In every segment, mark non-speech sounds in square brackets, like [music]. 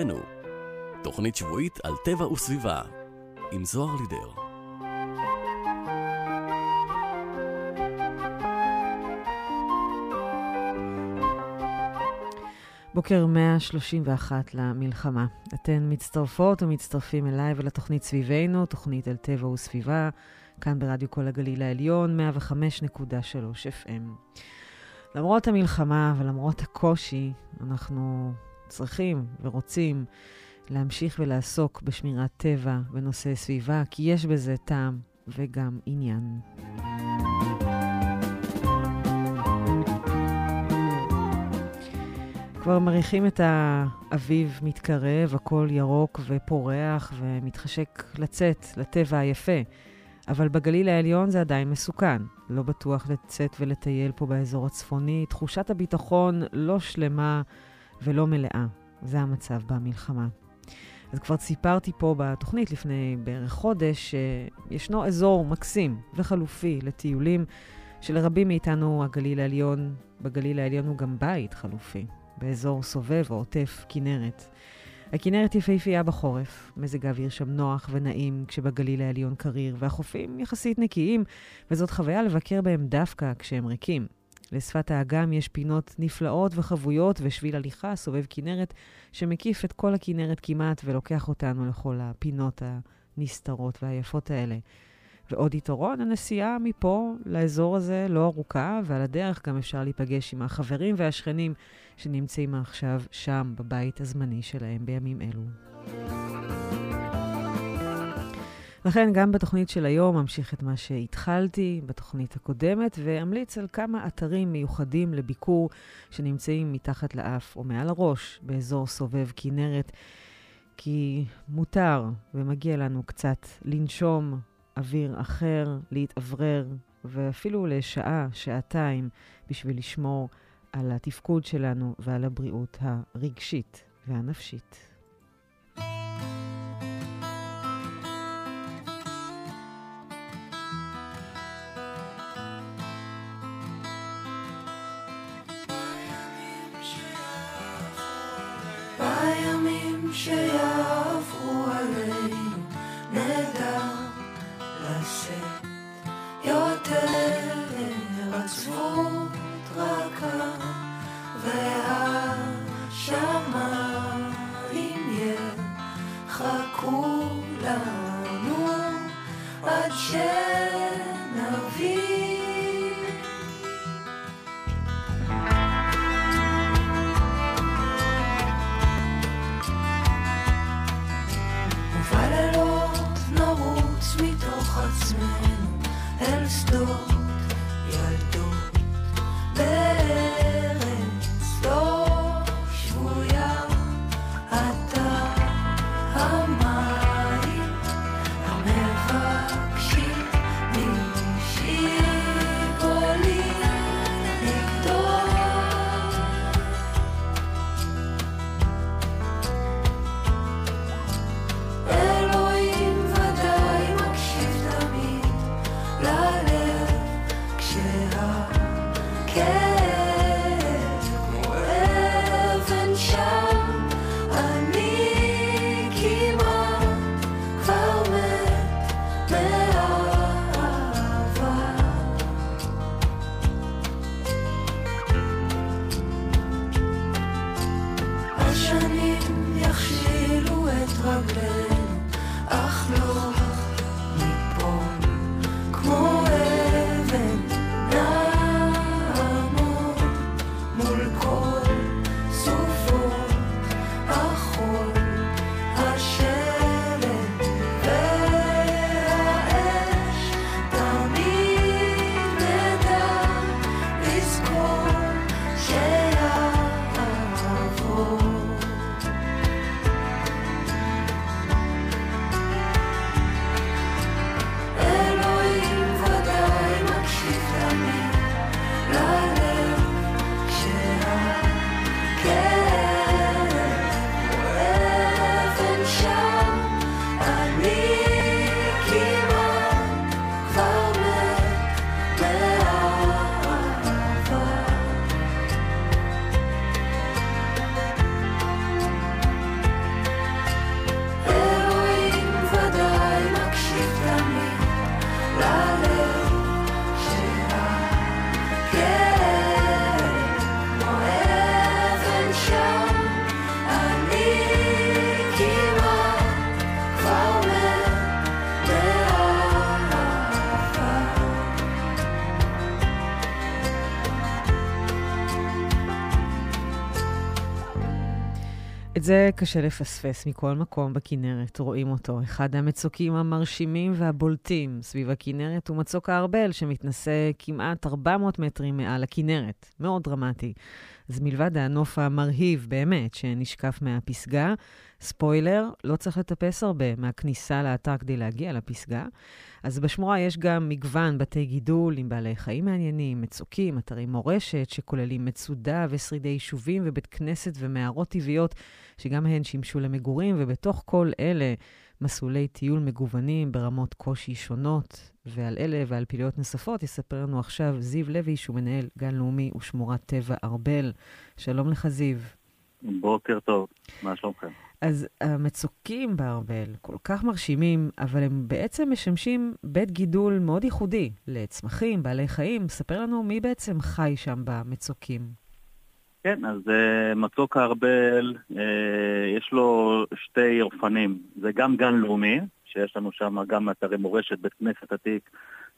סביבנו. תוכנית שבועית על טבע וסביבה, עם זוהר לידר. בוקר 131 למלחמה. אתן מצטרפות ומצטרפים אליי ולתוכנית סביבנו, תוכנית על טבע וסביבה, כאן ברדיו כל הגליל העליון, 105.3 FM. למרות המלחמה ולמרות הקושי, אנחנו צריכים ורוצים להמשיך ולעסוק בשמירת טבע ונושאי סביבה, כי יש בזה טעם וגם עניין. כבר מריחים את האביב מתקרב, הכל ירוק ופורח ומתחשק לצאת לטבע היפה. אבל בגליל העליון זה עדיין מסוכן. לא בטוח לצאת ולטייל פה באזור הצפוני. תחושת הביטחון לא שלמה ולא מלאה. זה המצב במלחמה. אז כבר סיפרתי פה בתוכנית לפני בערך חודש שישנו אזור מקסים וחלופי לטיולים, שלרבים מאיתנו הגליל העליון, בגליל העליון הוא גם בית חלופי, באזור סובב או עוטף כנרת. הכנרת יפהפייה בחורף, מזג האוויר שם נוח ונעים כשבגליל העליון קריר, והחופים יחסית נקיים, וזאת חוויה לבקר בהם דווקא כשהם ריקים. לשפת האגם יש פינות נפלאות וחבויות ושביל הליכה סובב כנרת, שמקיף את כל הכנרת כמעט ולוקח אותנו לכל הפינות הנסתרות והיפות האלה. ועוד יתרון, הנסיעה מפה לאזור הזה לא ארוכה, ועל הדרך גם אפשר להיפגש עם החברים והשכנים שנמצאים עכשיו שם, בבית הזמני שלהם בימים אלו. לכן גם בתוכנית של היום אמשיך את מה שהתחלתי בתוכנית הקודמת, ואמליץ על כמה אתרים מיוחדים לביקור שנמצאים מתחת לאף או מעל הראש באזור סובב כנרת, כי מותר ומגיע לנו קצת לנשום אוויר אחר, להתאוורר, ואפילו לשעה, שעתיים, בשביל לשמור על התפקוד שלנו ועל הבריאות הרגשית והנפשית. שיעברו עלינו נדע לשאת יותר עצבות רכה והשמיים יחכו לנו עד שנביא אל זה קשה לפספס מכל מקום בכנרת, רואים אותו. אחד המצוקים המרשימים והבולטים סביב הכנרת הוא מצוק הארבל, שמתנשא כמעט 400 מטרים מעל הכנרת. מאוד דרמטי. אז מלבד הנוף המרהיב באמת שנשקף מהפסגה, ספוילר, לא צריך לטפס הרבה מהכניסה לאתר כדי להגיע לפסגה. אז בשמורה יש גם מגוון בתי גידול עם בעלי חיים מעניינים, מצוקים, אתרי מורשת שכוללים מצודה ושרידי יישובים ובית כנסת ומערות טבעיות שגם הן שימשו למגורים, ובתוך כל אלה מסלולי טיול מגוונים ברמות קושי שונות. ועל אלה ועל פעילויות נוספות יספר לנו עכשיו זיו לוי, שהוא מנהל גן לאומי ושמורת טבע ארבל. שלום לך, זיו. בוקר טוב, מה שלומכם? אז המצוקים בארבל כל כך מרשימים, אבל הם בעצם משמשים בית גידול מאוד ייחודי לצמחים, בעלי חיים. ספר לנו מי בעצם חי שם במצוקים. כן, אז uh, מצוק הארבל, uh, יש לו שתי אופנים. זה גם גן לאומי, שיש לנו שם גם אתרי מורשת, בית כנסת עתיק,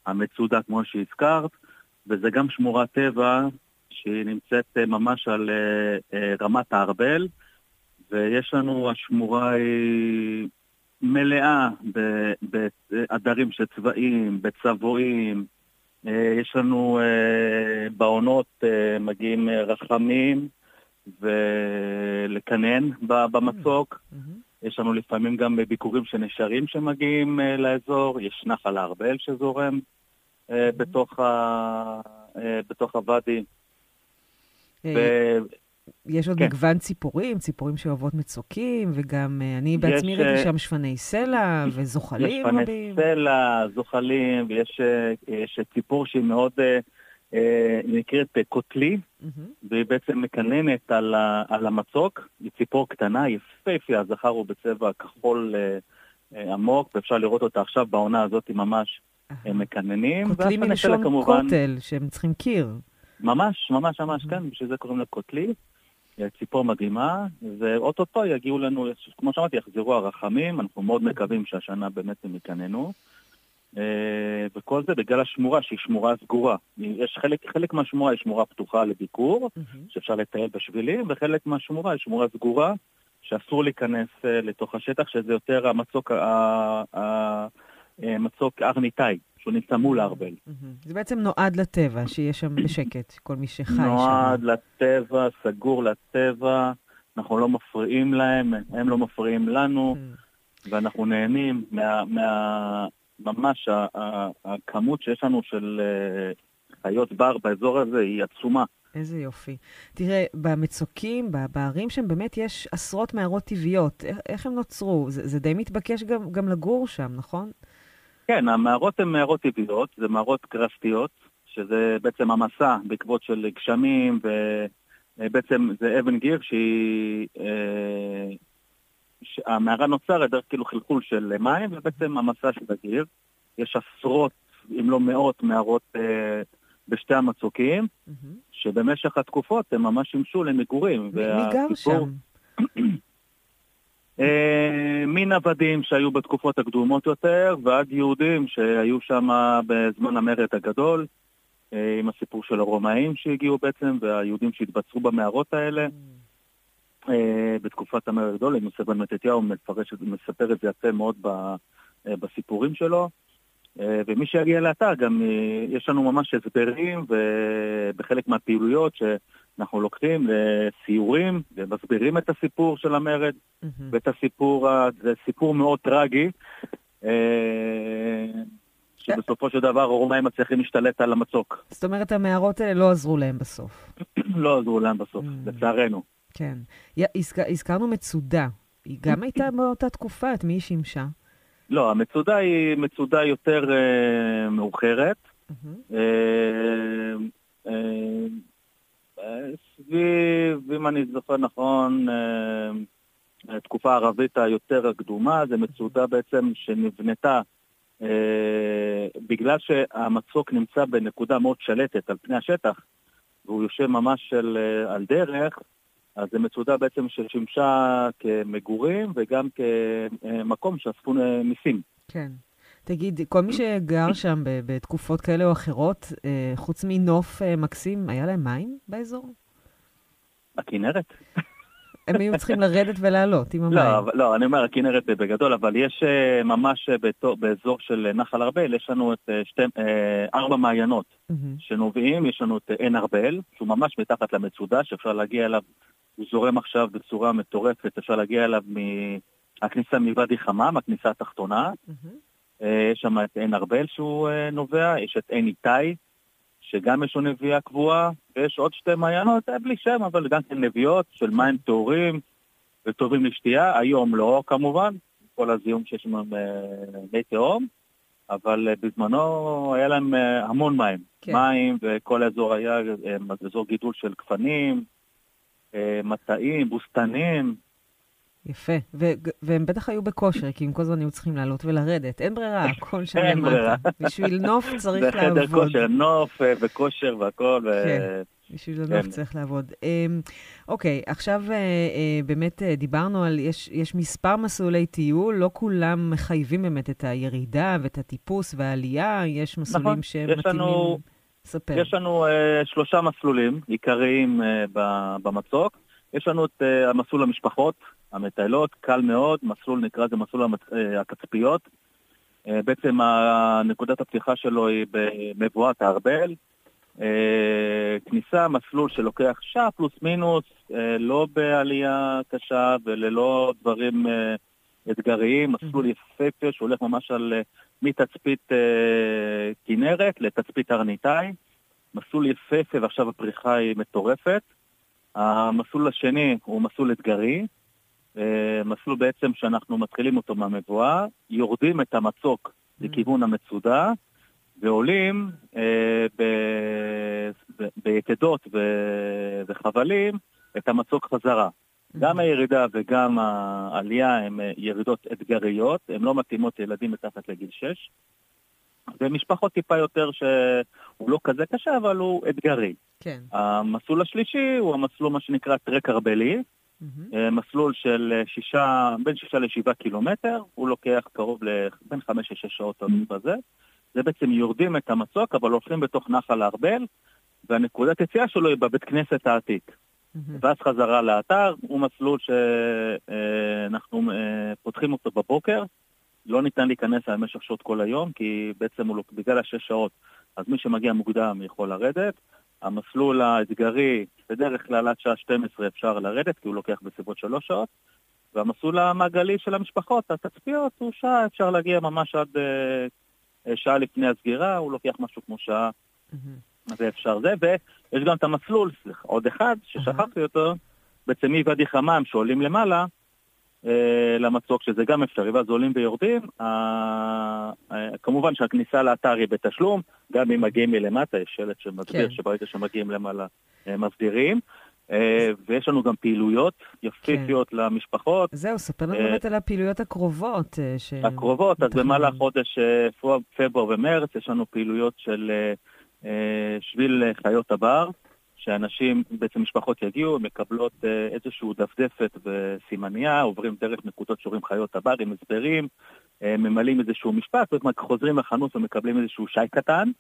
המצודה כמו שהזכרת, וזה גם שמורת טבע שהיא נמצאת uh, ממש על uh, uh, רמת הארבל, ויש לנו, השמורה היא מלאה בעדרים של צבעים, בצבועים, אה, יש לנו אה, בעונות אה, מגיעים רחמים ולקנן במצוק. יש לנו לפעמים גם ביקורים של נשרים שמגיעים לאזור, יש נחל הארבל שזורם בתוך, ה... בתוך הוואדי. יש עוד כן. מגוון ציפורים, ציפורים שאוהבות מצוקים, וגם uh, אני בעצמי ראיתי uh, שם שפני סלע וזוחלים רבים. יש שפני סלע, זוחלים, ויש אה, יש ציפור שהיא מאוד, נקראת כותלי, אהם. והיא בעצם מקננת על, ה, על המצוק. היא ציפור קטנה, יפהפייה, הזכר הוא בצבע כחול עמוק, ואפשר לראות אותה עכשיו בעונה הזאת ממש מקננים. כותלי מלשון כמובן... כותל, שהם צריכים קיר. ממש, ממש, ממש, כן, בשביל זה קוראים לה כותלי. ציפור מדהימה, ואו-טו-טו יגיעו לנו, כמו שאמרתי, יחזרו הרחמים, אנחנו מאוד מקווים שהשנה באמת הם יקננו. אה, וכל זה בגלל השמורה, שהיא שמורה סגורה. יש חלק, חלק מהשמורה היא שמורה פתוחה לביקור, mm-hmm. שאפשר לטייל בשבילים, וחלק מהשמורה היא שמורה סגורה, שאסור להיכנס אה, לתוך השטח, שזה יותר המצוק, המצוק הר ניתאי. שהוא נמצא מול הארבל. זה בעצם נועד לטבע, שיהיה שם בשקט, כל מי שחי שם. נועד לטבע, סגור לטבע, אנחנו לא מפריעים להם, הם לא מפריעים לנו, ואנחנו נהנים מה... מה ממש הכמות שיש לנו של אה, חיות בר באזור הזה היא עצומה. איזה יופי. תראה, במצוקים, בערים שם באמת יש עשרות מערות טבעיות. איך, איך הם נוצרו? זה, זה די מתבקש גם, גם לגור שם, נכון? כן, המערות הן מערות טבעיות, זה מערות קרסטיות, שזה בעצם המסע בעקבות של גשמים, ובעצם זה אבן גיר שהיא... אה, המערה נוצרת דרך כאילו חלחול של מים, ובעצם המסע של הגיר. יש עשרות, אם לא מאות, מערות אה, בשתי המצוקים, mm-hmm. שבמשך התקופות הם ממש שימשו למגורים. מי גר שם? [clears throat] אה, מן עבדים שהיו בתקופות הקדומות יותר, ועד יהודים שהיו שם בזמן המרד הגדול, אה, עם הסיפור של הרומאים שהגיעו בעצם, והיהודים שהתבצרו במערות האלה. אה, בתקופת המרד הגדול, יוסף בן מתתיהו מספר את זה יפה מאוד בסיפורים שלו. ומי שיגיע לאתר, גם יש לנו ממש הסברים ובחלק מהפעילויות אנחנו לוקחים לסיורים ומסבירים את הסיפור של המרד mm-hmm. ואת הסיפור, זה סיפור מאוד טרגי, אה, שבסופו של דבר הרומאים מצליחים להשתלט על המצוק. זאת אומרת, המערות האלה לא עזרו להם בסוף. [clears throat] לא עזרו להם בסוף, mm-hmm. לצערנו. כן. הזכ... הזכרנו מצודה. היא גם [clears throat] הייתה באותה תקופה, את מי היא שימשה? לא, המצודה היא מצודה יותר אה, מאוחרת. Mm-hmm. אה, אה, סביב, אם אני זוכר נכון, התקופה אה, הערבית היותר הקדומה, זה מצודה בעצם שנבנתה אה, בגלל שהמצוק נמצא בנקודה מאוד שלטת על פני השטח, והוא יושב ממש של, אה, על דרך, אז זו מצודה בעצם ששימשה כמגורים וגם כמקום שאספו מיסים. כן. תגיד, כל מי שגר שם בתקופות כאלה או אחרות, אה, חוץ מנוף אה, מקסים, היה להם מים באזור? הכנרת. הם היו צריכים לרדת ולעלות עם המים. לא, לא, אני אומר, הכנרת בגדול, אבל יש אה, ממש בתו- באזור של נחל ארבל, יש לנו את שתי, ארבע מעיינות מהמם. שנובעים, יש לנו את עין ארבל, שהוא ממש מתחת למצודה, שאפשר להגיע אליו, הוא זורם עכשיו בצורה מטורפת, אפשר להגיע אליו מהכניסה מוואדי חמם, הכניסה התחתונה, מהמם. אה, יש שם את עין ארבל שהוא אה, נובע, יש את עין איתי, שגם יש לו נביאה קבועה, ויש עוד שתי מעיינות, אה, בלי שם, אבל גם כן נביאות של מים טהורים וטובים לשתייה. היום לא, כמובן, כל הזיהום שיש שם במי תהום, אבל בזמנו היה להם המון מים. כן. מים, וכל האזור היה אזור גידול של גפנים, מטעים, בוסתנים. יפה. ו- והם בטח היו בכושר, כי הם כל הזמן היו צריכים לעלות ולרדת. אין ברירה, [laughs] הכל שם אין למטה. ברירה. בשביל נוף [laughs] צריך זה חדר לעבוד. כושר, נוף אה, וכושר והכל. ו- כן. בשביל הנוף כן. צריך לעבוד. אמ, אוקיי, עכשיו אה, אה, באמת דיברנו על, יש, יש מספר מסלולי טיול, לא כולם מחייבים באמת את הירידה ואת הטיפוס והעלייה, יש מסלולים נכון, שהם יש מתאימים... לנו- ספר. יש לנו אה, שלושה מסלולים עיקריים ב- במצוק. יש לנו את אה, המסלול המשפחות, המטיילות, קל מאוד, מסלול נקרא לזה מסלול המצ- אה, התצפיות. אה, בעצם נקודת הפתיחה שלו היא במבואת הארבל. אה, כניסה, מסלול שלוקח שעה פלוס מינוס, אה, לא בעלייה קשה וללא דברים אה, אתגריים, מסלול יפהפה שהולך ממש על מתצפית כנרת לתצפית הרניתאי. מסלול יפהפה ועכשיו הפריחה היא מטורפת. המסלול השני הוא מסלול אתגרי, אה, מסלול בעצם שאנחנו מתחילים אותו מהמבואה, יורדים את המצוק לכיוון המצודה ועולים אה, ב- ב- ביתדות ו- וחבלים את המצוק חזרה. גם הירידה וגם העלייה הן אה, ירידות אתגריות, הן לא מתאימות לילדים מתחת לגיל 6. ומשפחות טיפה יותר שהוא לא כזה קשה, אבל הוא אתגרי. כן. המסלול השלישי הוא המסלול מה שנקרא טרק ארבלי. אה, מסלול של אה, שישה, בין שישה לשבעה קילומטר, הוא לוקח קרוב ל... בין חמש לשש שעות תלוי בזה. זה בעצם יורדים את המצוק, אבל הולכים בתוך נחל הארבל, והנקודת יציאה שלו היא בבית כנסת העתיק. מהמם. ואז חזרה לאתר, הוא מסלול שאנחנו פותחים אותו בבוקר, לא ניתן להיכנס על במשך שעות כל היום, כי בעצם הוא, לא- בגלל השש שעות, אז מי שמגיע מוקדם יכול לרדת. המסלול האתגרי, בדרך כלל עד שעה 12 אפשר לרדת, כי הוא לוקח בסביבות שלוש שעות. והמסלול המעגלי של המשפחות, התצפיות, הוא שעה, אפשר להגיע ממש עד אה, אה, שעה לפני הסגירה, הוא לוקח משהו כמו שעה מהמם. אז אפשר זה, ויש גם את המסלול, סליחה, עוד אחד ששכחתי אותו, בעצם מוואדי חמם שעולים למעלה למצוק, שזה גם אפשרי, ואז עולים ויורדים. אה, אה, כמובן שהכניסה לאתר היא בתשלום, גם אם מגיעים מלמטה, יש שלט שמסביר כן. שברגע שמגיעים למעלה אה, מסדירים. אה, ויש לנו גם פעילויות יפיפיות למשפחות. זהו, ספר לנו אה, באמת על הפעילויות הקרובות. אה, ש- הקרובות, אז. במהלך חודש אה, פב- פברואר ומרץ יש לנו פעילויות של אה, אה, שביל אה, חיות הבר, שאנשים, בעצם משפחות יגיעו, מקבלות אה, איזשהו דפדפת וסימניה, עוברים דרך נקודות שורים חיות הבר עם הסברים, אה, ממלאים איזשהו משפט, ואז חוזרים לחנות ומקבלים איזשהו שי קטן.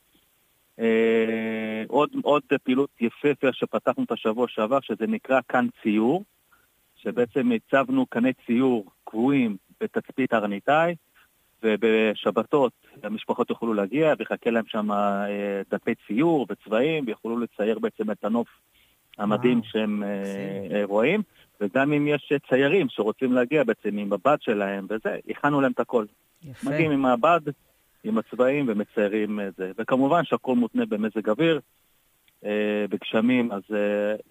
אה, עוד, עוד פעילות יפהפה שפתחנו את השבוע שעבר, שזה נקרא כאן ציור, שבעצם הצבנו קני ציור קבועים בתצפית הרניתאי, ובשבתות המשפחות יוכלו להגיע ויחכה להם שם אה, דפי ציור וצבעים, ויוכלו לצייר בעצם את הנוף המדהים וואו, שהם אה, מקסים. אה, רואים. וגם אם יש ציירים שרוצים להגיע בעצם עם הבד שלהם וזה, הכנו להם את הכל. יפה. מגיעים עם הבד, עם הצבעים ומציירים את זה. וכמובן שהכל מותנה במזג אוויר, אה, בגשמים, אז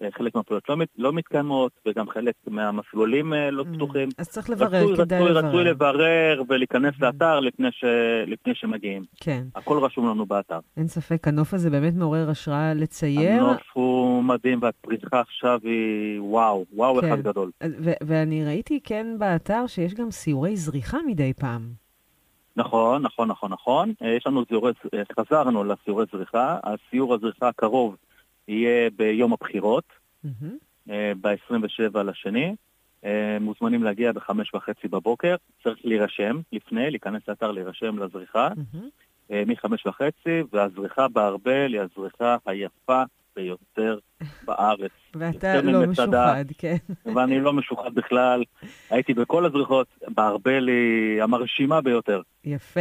אה, חלק מהפעולות לא, מת- לא מתקיימות, וגם חלק מהמסלולים אה, לא Mm, פתוחים. אז צריך לברר, רצוי, כדאי רצוי, לברר. רצוי לברר ולהיכנס Mhm. לאתר לפני, ש... לפני שמגיעים. כן, הכל רשום לנו באתר. אין ספק, הנוף הזה באמת מעורר השראה לצייר. הנוף הוא מדהים והפריחה עכשיו היא וואו, וואו כן. אחד גדול. ו- ואני ראיתי כן באתר שיש גם סיורי זריחה מדי פעם. נכון, נכון, נכון, נכון. אה, יש לנו סיורי, אה, חזרנו לסיורי זריחה. הסיור הזריחה הקרוב יהיה ביום הבחירות, מהמם. ב-27 לשני. מוזמנים להגיע בחמש וחצי בבוקר. צריך להירשם לפני, להיכנס לאתר להירשם לזריחה. אה, מחמש וחצי, והזריחה בארבל היא הזריחה היפה ביותר בארץ. [laughs] ואתה לא ממצדה. משוחד, כן. [laughs] ואני לא משוחד בכלל. הייתי בכל הזריחות, בארבל היא המרשימה ביותר. יפה.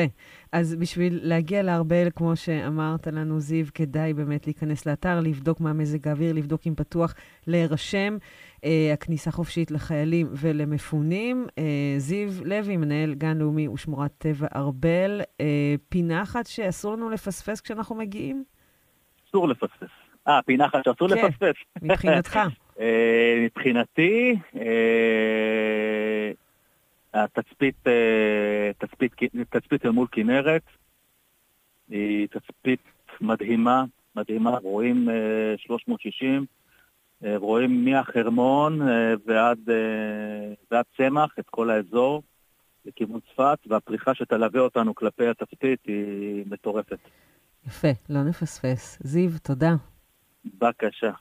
אז בשביל להגיע לארבל, כמו שאמרת לנו, זיו, כדאי באמת להיכנס לאתר, לבדוק מה מזג האוויר, לבדוק אם פתוח, להירשם. אה, הכניסה חופשית לחיילים ולמפונים. אה, זיו לוי, מנהל גן לאומי ושמורת טבע ארבל. אה, פינה אחת שאסור לנו לפספס כשאנחנו מגיעים? אסור לפספס. אה, פינה אחת שאסור כן. לפספס. מבחינתך. [laughs] אה, מבחינתי, אה, התצפית, אה, תצפית, תצפית אל מול כנרת היא תצפית מדהימה, מדהימה, רואים אה, 360, אה, רואים מהחרמון ועד, ועד צמח את כל האזור לכיוון צפת, והפריחה שתלווה אותנו כלפי התצפית היא מטורפת. יפה, לא נפספס. זיו, תודה. בבקשה.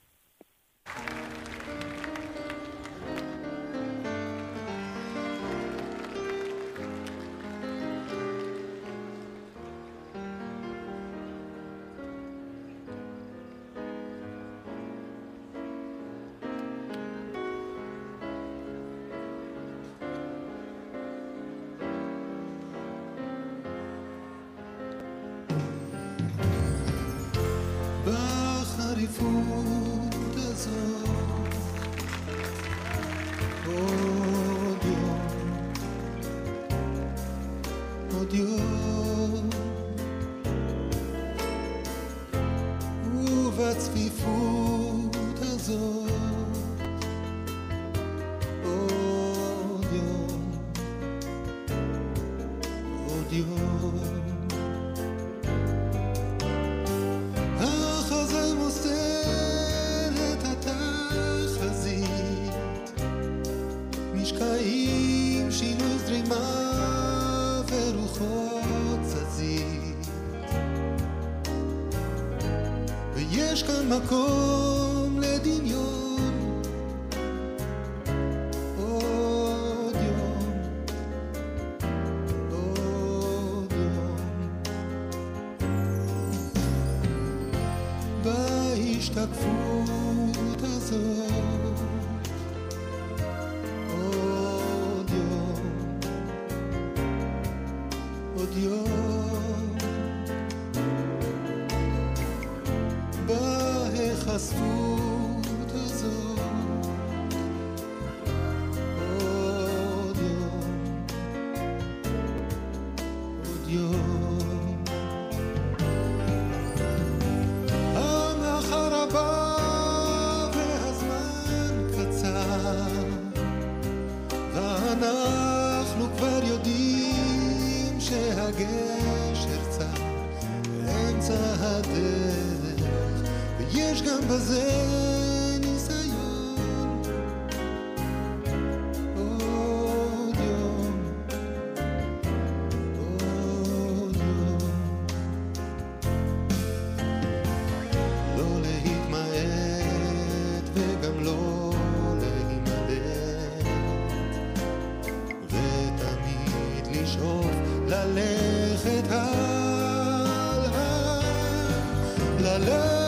stad voelt. ללכת הלאה ללכת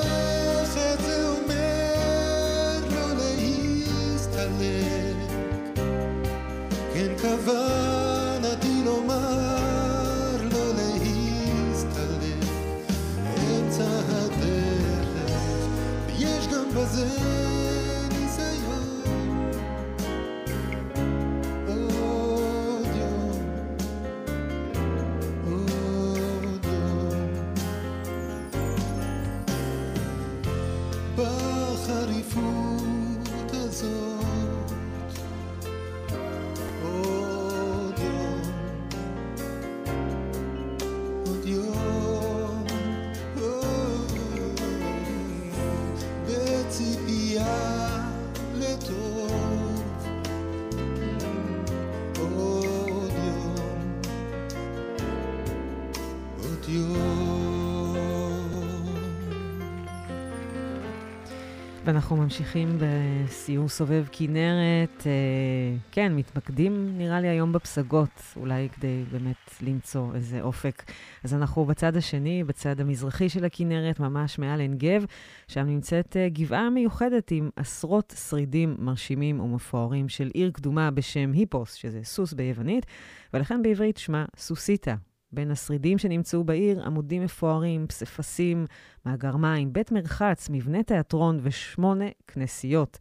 ואנחנו ממשיכים בסיור סובב כנרת. אה, כן, מתמקדים נראה לי היום בפסגות, אולי כדי באמת למצוא איזה אופק. אז אנחנו בצד השני, בצד המזרחי של הכנרת, ממש מעל עין גב, שם נמצאת אה, גבעה מיוחדת עם עשרות שרידים מרשימים ומפוארים של עיר קדומה בשם היפוס, שזה סוס ביוונית, ולכן בעברית שמה סוסיתא. בין השרידים שנמצאו בעיר, עמודים מפוארים, פסיפסים, מאגר מים, בית מרחץ, מבנה תיאטרון ושמונה כנסיות.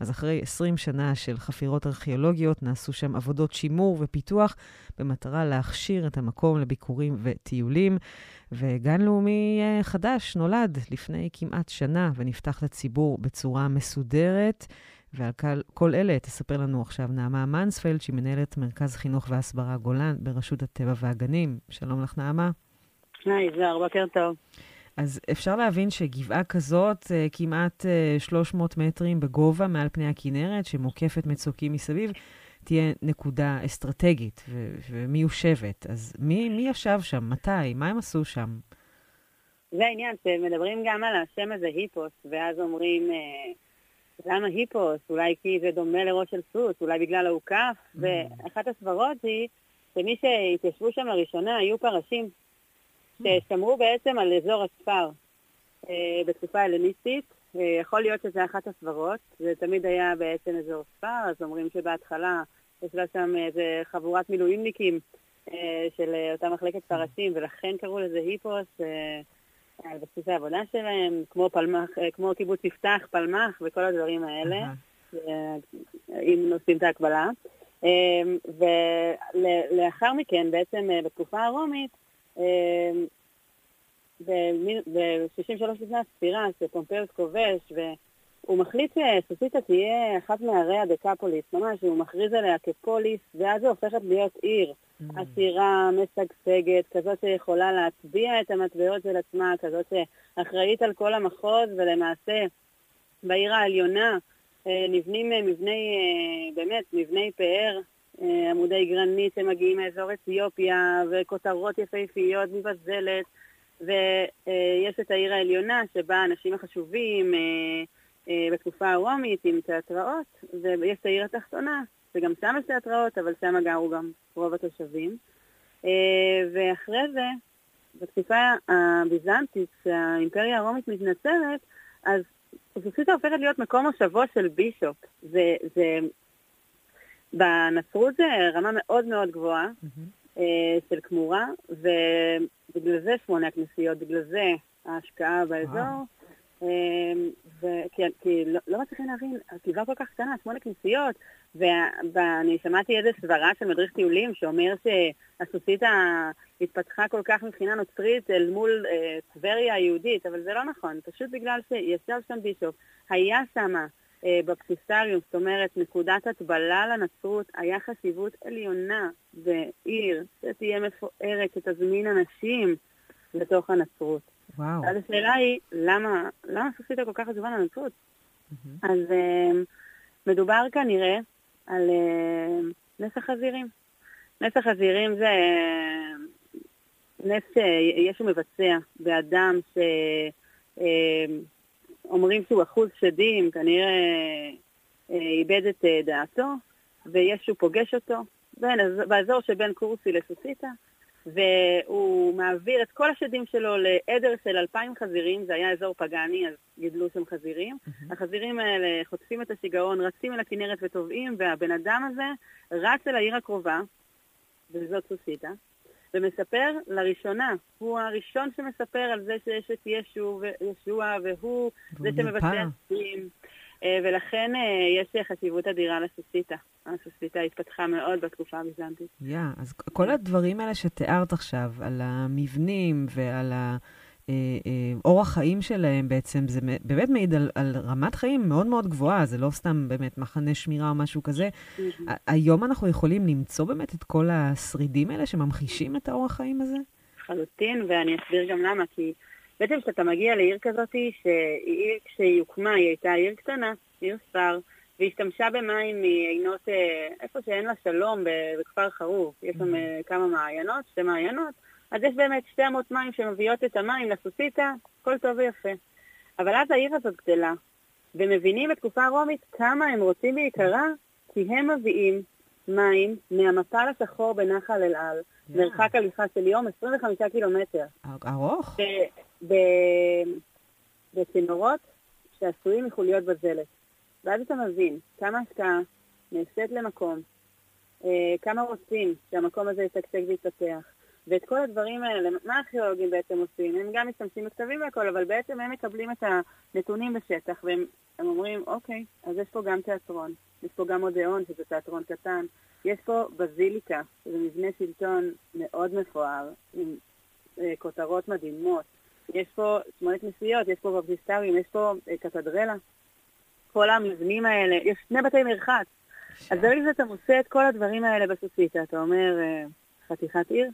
אז אחרי 20 שנה של חפירות ארכיאולוגיות, נעשו שם עבודות שימור ופיתוח במטרה להכשיר את המקום לביקורים וטיולים. וגן לאומי אה, חדש נולד לפני כמעט שנה ונפתח לציבור בצורה מסודרת. ועל כל, כל אלה תספר לנו עכשיו נעמה מנספלד, שהיא מנהלת מרכז חינוך והסברה גולן ברשות הטבע והגנים. שלום לך, נעמה. היי, זוהר, בוקר טוב. אז אפשר להבין שגבעה כזאת, אה, כמעט אה, 300 מטרים בגובה מעל פני הכנרת, שמוקפת מצוקים מסביב, תהיה נקודה אסטרטגית ו- ומיושבת. אז מי, מי ישב שם? מתי? מה הם עשו שם? זה העניין, שמדברים גם על השם הזה היפוס, ואז אומרים, אה, למה היפוס? אולי כי זה דומה לראש של סוס, אולי בגלל ההוקף, ואחת הסברות היא שמי שהתיישבו שם לראשונה היו פרשים, ששמרו בעצם על אזור הספר אה, בתקופה הלניסטית. אה, יכול להיות שזה אחת הסברות, זה תמיד היה בעצם אזור ספר, אז אומרים שבהתחלה ישבה שם איזה חבורת מילואימניקים אה, של אותה מחלקת פרשים, ולכן קראו לזה היפוס. אה, על בסיס העבודה שלהם, כמו, פלמח, אה, כמו קיבוץ יפתח, פלמח וכל הדברים האלה. אה, אם עושים את ההקבלה. אה, ולאחר מכן, בעצם אה, בתקופה הרומית, אה, ב-63 לפני הספירה, שפומפאוס כובש, והוא מחליט שסוסיתא תהיה אחת מערי הדקפוליס, ממש, הוא מכריז עליה כפוליס, ואז היא הופכת להיות עיר. עשירה, משגשגת, כזאת שיכולה להטביע את המטבעות של עצמה, כזאת שאחראית על כל המחוז, ולמעשה בעיר העליונה אה, נבנים אה, מבני, אה, באמת, מבני פאר, אה, עמודי גרנית שמגיעים מאזור אתיופיה, וכותרות יפהפיות מבזלת, ויש את העיר העליונה שבה האנשים החשובים אה, אה, בתקופה הרומית עם תיאטראות, ויש את העיר התחתונה, וגם שם יש תיאטראות, אבל שם גרו גם רוב התושבים. אה, ואחרי זה, בתקופה הביזנטית, כשהאימפריה הרומית מתנצרת, אז סוסיתא הופכת להיות מקום מושבו של בישופ. זה, זה, בנצרות זה רמה מאוד מאוד גבוהה אה, של כמורה, ובגלל זה שמונה הכנסיות, בגלל זה ההשקעה באזור. וואו. וכי כי לא, לא מצליחים להבין, הסביבה כל כך קטנה, שמונה כנסיות, ואני שמעתי איזה סברה של מדריך טיולים שאומר שהסוסיתא התפתחה כל כך מבחינה נוצרית אל מול אה, טבריה היהודית, אבל זה לא נכון, פשוט בגלל שישב שם בישוף, היה שם אה, בפסיסריום, זאת אומרת נקודת הטבלה לנצרות, היה חשיבות עליונה בעיר שתהיה מפוארת, שתזמין אנשים לתוך הנצרות. וואו. אז השאלה היא, למה, למה סוסיתא כל כך חשובה לנצרות? אז אה, מדובר כנראה על אה, נס החזירים. נס החזירים זה אה, נס שישו מבצע באדם שאומרים שהוא אחוז שדים, כנראה אה, איבד את אה, דעתו, וישו פוגש אותו בין- באזור שבין קורסי לסוסיתא, והוא מעביר את כל השדים שלו לעדר של אלפיים חזירים, זה היה אזור פגאני, אז גידלו שם חזירים. החזירים האלה חוטפים את השיגעון, רצים אל הכנרת וטובעים, והבן אדם הזה רץ אל העיר הקרובה, וזאת סוסיתא, ומספר לראשונה, הוא הראשון שמספר על זה שיש את ישו וישוע, והוא זה שמבצע. ניסים. אה, ולכן אה, יש חשיבות אדירה לסוסיתא. הסוסיתא התפתחה מאוד בתקופה הביזנטית. יא, אז כל הדברים האלה שתיארת עכשיו, על המבנים ועל ה... אה, אה, אורח חיים שלהם בעצם, זה באמת מעיד על, על רמת חיים מאוד מאוד גבוהה, זה לא סתם באמת מחנה שמירה או משהו כזה. היום אנחנו יכולים למצוא באמת את כל השרידים האלה שממחישים את האורח חיים הזה? לחלוטין, ואני אסביר גם למה, כי בעצם כשאתה מגיע לעיר כזאת, שהיא, כשהיא הוקמה, היא הייתה עיר קטנה, עיר ספר, והשתמשה במים מעינות, אה, איפה שאין לה שלום, בכפר חרוב. יש שם אה, כמה מעיינות, שתי מעיינות, אז יש באמת שתי אמות מים שמביאות את המים לסוסיתא, הכל טוב ויפה. אבל אז העיר הזאת גדלה, ומבינים בתקופה הרומית כמה הם רוצים בעיקרה, כי הם מביאים מים מהמפל השחור בנחל אל על, יא. מרחק הליכה של יום 25 קילומטר, ארוך? בצינורות שעשויים מחוליות בזלת. ואז אתה מבין כמה השקעה נעשית למקום, אה, כמה רוצים שהמקום הזה ישגשג ויתפתח. ואת כל הדברים האלה, מה הארכיאולוגים בעצם עושים? הם גם משתמשים בכתבים והכל, אבל בעצם הם מקבלים את הנתונים בשטח, והם הם אומרים, אוקיי, אז יש פה גם תיאטרון, יש פה גם אודיאון, שזה תיאטרון קטן, יש פה בזיליקה, שזה מבנה שלטון מאוד מפואר, עם אה, כותרות מדהימות, יש פה שמונה כנסיות, יש פה בבטיסטרים, יש פה אה, קתדרלה. כל המבנים האלה, יש שני בתי מרחץ. אז ברגע שאתה מוצא את כל הדברים האלה בסוסיתא, אתה אומר, אה, חתיכת עיר,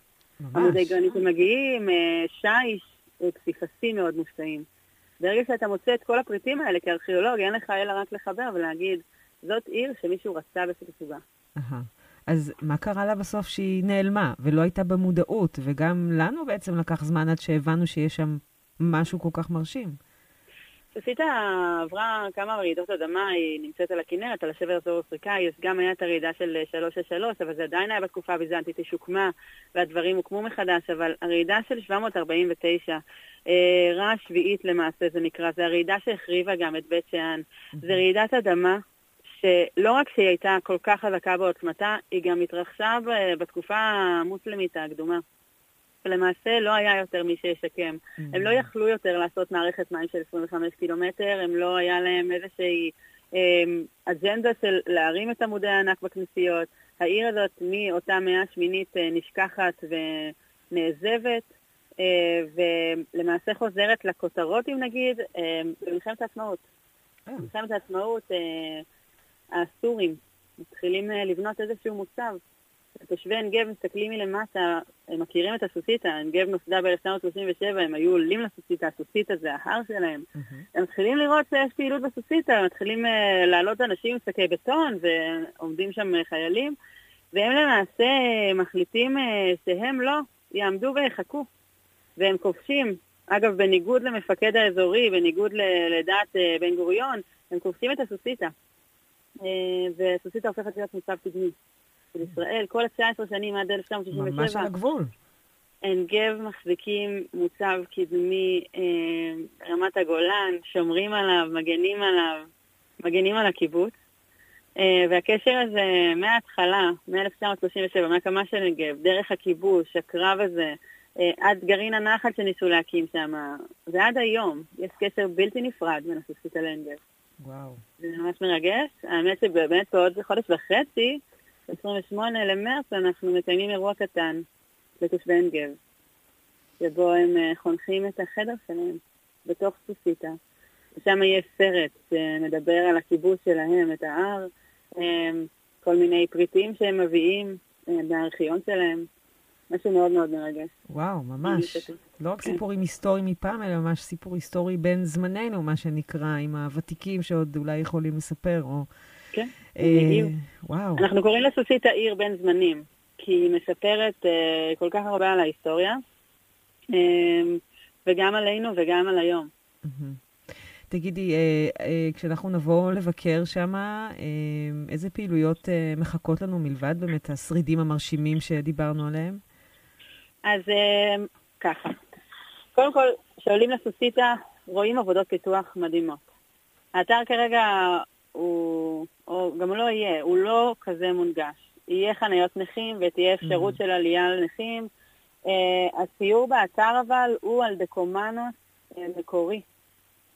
עמודי ממש. גרנית שמגיעים, אה, שיש, אה, פסיפסים מאוד מופתעים. ברגע שאתה מוצא את כל הפריטים האלה כארכיאולוג, אין לך אלא רק לחבר ולהגיד, זאת עיר שמישהו רצה בסוגה. אהה. אז מה קרה לה בסוף שהיא נעלמה ולא הייתה במודעות, וגם לנו בעצם לקח זמן עד שהבנו שיש שם משהו כל כך מרשים. סוסיתא עברה כמה רעידות אדמה, היא נמצאת על הכנרת, על השבר הסורי-אפריקאי, אז גם היה את הרעידה של 363, אבל זה עדיין היה בתקופה הביזנטית, היא שוקמה והדברים הוקמו מחדש, אבל הרעידה של 749, אה, רע שביעית למעשה זה נקרא, זה הרעידה שהחריבה גם את בית שאן. זה רעידת אדמה שלא רק שהיא הייתה כל כך חזקה בעוצמתה, היא גם התרחשה בתקופה המוסלמית הקדומה. ולמעשה לא היה יותר מי שישקם. הם לא יכלו יותר לעשות מערכת מים של 25 קילומטר, הם לא היה להם איזושהי אמ, אג'נדה של להרים את עמודי הענק בכנסיות. העיר הזאת מאותה מאה שמינית אה, נשכחת ונעזבת, אה, ולמעשה חוזרת לכותרות, אם נגיד, אה, במלחמת העצמאות. אה. במלחמת העצמאות אה, הסורים מתחילים אה, לבנות איזשהו מוצב. תושבי עין גב מסתכלים מלמטה, הם מכירים את הסוסיתא, עין גב נוסדה ב-1937, הם היו עולים לסוסיתא, הסוסיתא זה ההר שלהם. הם מתחילים לראות שיש פעילות בסוסיתא, הם מתחילים uh, לעלות אנשים עם שקי בטון, ועומדים שם אה, חיילים, והם למעשה אה, מחליטים uh, שהם לא יעמדו ויחכו, והם כובשים. אגב, בניגוד למפקד האזורי, בניגוד לדעת uh, בן גוריון, הם כובשים את הסוסיתא. והסוסיתא הופכת להיות מוצב קדמי של ישראל. כל ה-19 שנים עד ממש 1937, על הגבול. עין גב מחזיקים מוצב קדמי אה, רמת הגולן, שומרים עליו, מגנים עליו, מגנים על הקיבוץ. אה, והקשר הזה מההתחלה, מ-1937, מהקמה של עין גב, דרך הכיבוש, הקרב הזה, אה, עד גרעין הנחל שניסו להקים שם, ועד היום יש קשר בלתי נפרד בין הסוסית לעין גב. וואו. זה ממש מרגש. האמת שבאמת בעוד חודש וחצי, 28 למרץ, אנחנו מקיימים אירוע קטן לתושבי עין גב, שבו הם אה, חונכים את החדר שלהם בתוך סוסיתא. ושם יהיה סרט שמדבר על הכיבוש שלהם, את ההר, אה, כל מיני פריטים שהם מביאים אה, מהארכיון שלהם. משהו מאוד מאוד מרגש. וואו, ממש. לא רק כן. סיפורים היסטוריים מפעם, אלא ממש סיפור היסטורי בין זמננו, מה שנקרא, עם הוותיקים שעוד אולי יכולים לספר, או... כן, אה. וואו. אנחנו קוראים לסוסיתא עיר בין זמנים, כי היא מספרת אה, כל כך הרבה על ההיסטוריה, אה, וגם עלינו וגם על היום. תגידי, כשאנחנו נבוא לבקר שם, איזה פעילויות מחכות לנו מלבד באמת השרידים המרשימים שדיברנו עליהם? אז ככה, קודם כל, כשעולים לסוסיתא, רואים עבודות פיתוח מדהימות. האתר כרגע הוא, או גם לא יהיה, הוא לא כזה מונגש. יהיה חניות נכים ותהיה אפשרות של עלייה לנכים. אה, הסיור באתר אבל הוא על דקומנוס אה, מקורי.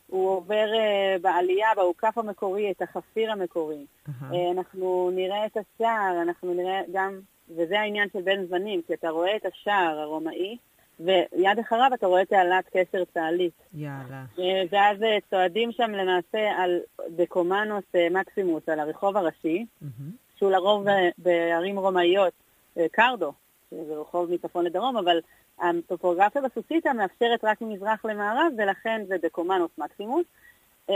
הוא עובר אה, בעלייה, באוכף המקורי, את החפיר המקורי. אהה. אה, אנחנו נראה את השער, אנחנו נראה גם, וזה העניין של בין זמנים, כי אתה רואה את השער הרומאי, ויד אחריו אתה רואה תעלת קשר צה"לית. יאללה. אה, ואז אה, צועדים שם למעשה על דקומנוס אה, מקסימוס, על הרחוב הראשי, מהמם. שהוא לרוב ב- בערים רומאיות, קרדו, שזה רחוב מצפון לדרום, אבל הטופוגרפיה בסוסיתא מאפשרת רק ממזרח למערב, ולכן זה דקומנוס מקסימוס.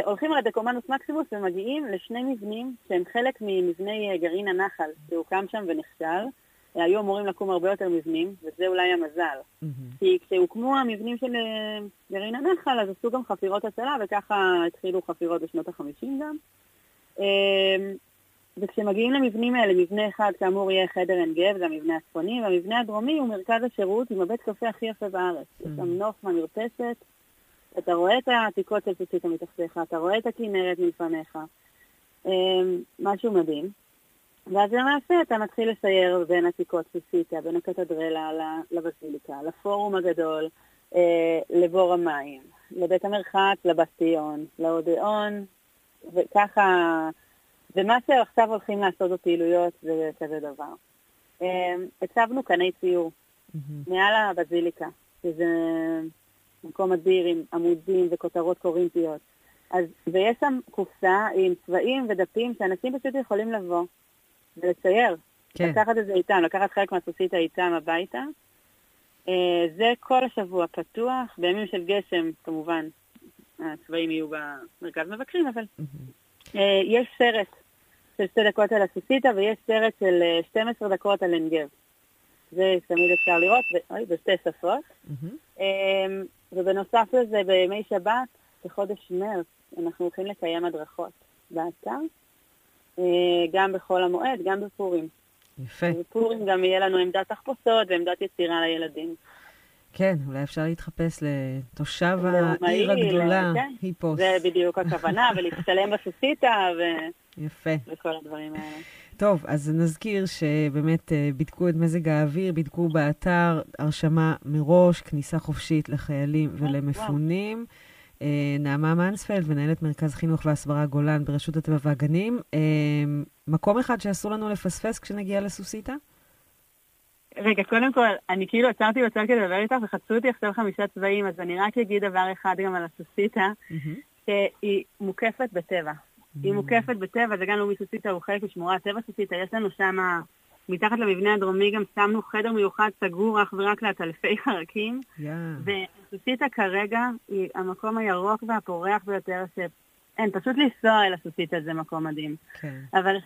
הולכים על הדקומנוס מקסימוס ומגיעים לשני מבנים שהם חלק ממבני גרעין הנחל, שהוקם שם ונכשל. היו אמורים לקום הרבה יותר מבנים, וזה אולי המזל. מהמם. כי כשהוקמו המבנים של אה, גרעין הנחל, אז עשו גם חפירות הצלה, וככה התחילו חפירות בשנות ה-50 גם. אה, וכשמגיעים למבנים האלה, מבנה אחד כאמור יהיה חדר עין גב, זה המבנה הצפוני, והמבנה הדרומי הוא מרכז השירות עם הבית קפה הכי יפה בארץ. יש שם נוף מהמרפסת, אתה רואה את העתיקות של ציציתה מתחתיך, אתה רואה את הכנרת מלפניך. אה, משהו מדהים. ואז למעשה אתה מתחיל לסייר בין עתיקות ציציתה, בין הקתדרלה לבסיליקה, לפורום הגדול, אה, לבור המים, לבית המרחץ, לבסטיון, לאודיאון, וככה, ומה שעכשיו הולכים לעשות בפעילויות זה כזה דבר. אה, הצבנו קני ציור. מעל הבזיליקה, שזה מקום אדיר עם עמודים וכותרות קורינטיות. אז, ויש שם קופסה עם צבעים ודפים שאנשים פשוט יכולים לבוא ולצייר. כן. לקחת את זה איתם, לקחת חלק מהסוסית איתם הביתה. אה, זה כל השבוע פתוח, בימים של גשם כמובן הצבעים יהיו במרכז מבקרים, אבל. אה, יש סרט של שתי דקות על הסוסיתא ויש סרט של אה, 12 דקות על עין גב. זה תמיד אפשר לראות, אוי, בשתי שפות. אמ, ובנוסף לזה, בימי שבת, בחודש מרץ, אנחנו הולכים לקיים הדרכות באתר, אה, גם בחול המועד, גם בפורים. יפה. בפורים גם יהיה לנו עמדת תחפושות ועמדת יצירה לילדים. כן, אולי אפשר להתחפש לתושב העיר הגדולה, כן. היפוס. זה בדיוק הכוונה, [laughs] ולהצטלם בסוסיתא ו- יפה. וכל הדברים האלה. טוב, אז נזכיר שבאמת אה, בדקו את מזג האוויר, בדקו באתר הרשמה מראש, כניסה חופשית לחיילים ולמפונים. אה, נעמה מנספלד, מנהלת מרכז חינוך והסברה גולן ברשות הטבע והגנים. אה, מקום אחד שאסור לנו לפספס כשנגיע לסוסיתא? רגע, קודם כל, אני כאילו עצרתי בצד כדי לדבר איתך וחצו אותי עכשיו חמישה צבעים, אז אני רק אגיד דבר אחד גם על הסוסיתא, שהיא מוקפת בטבע. היא מוקפת בטבע, זה גם לאומי סוסיתא, הוא חלק משמורת טבע סוסיתא. יש לנו שם, מתחת למבנה הדרומי גם שמנו חדר מיוחד סגור אך ורק לעטלפי חרקים. יא. וסוסיתא כרגע היא המקום הירוק והפורח ביותר ש... אין, פשוט לנסוע אל הסוסיתא זה מקום מדהים. כן. אבל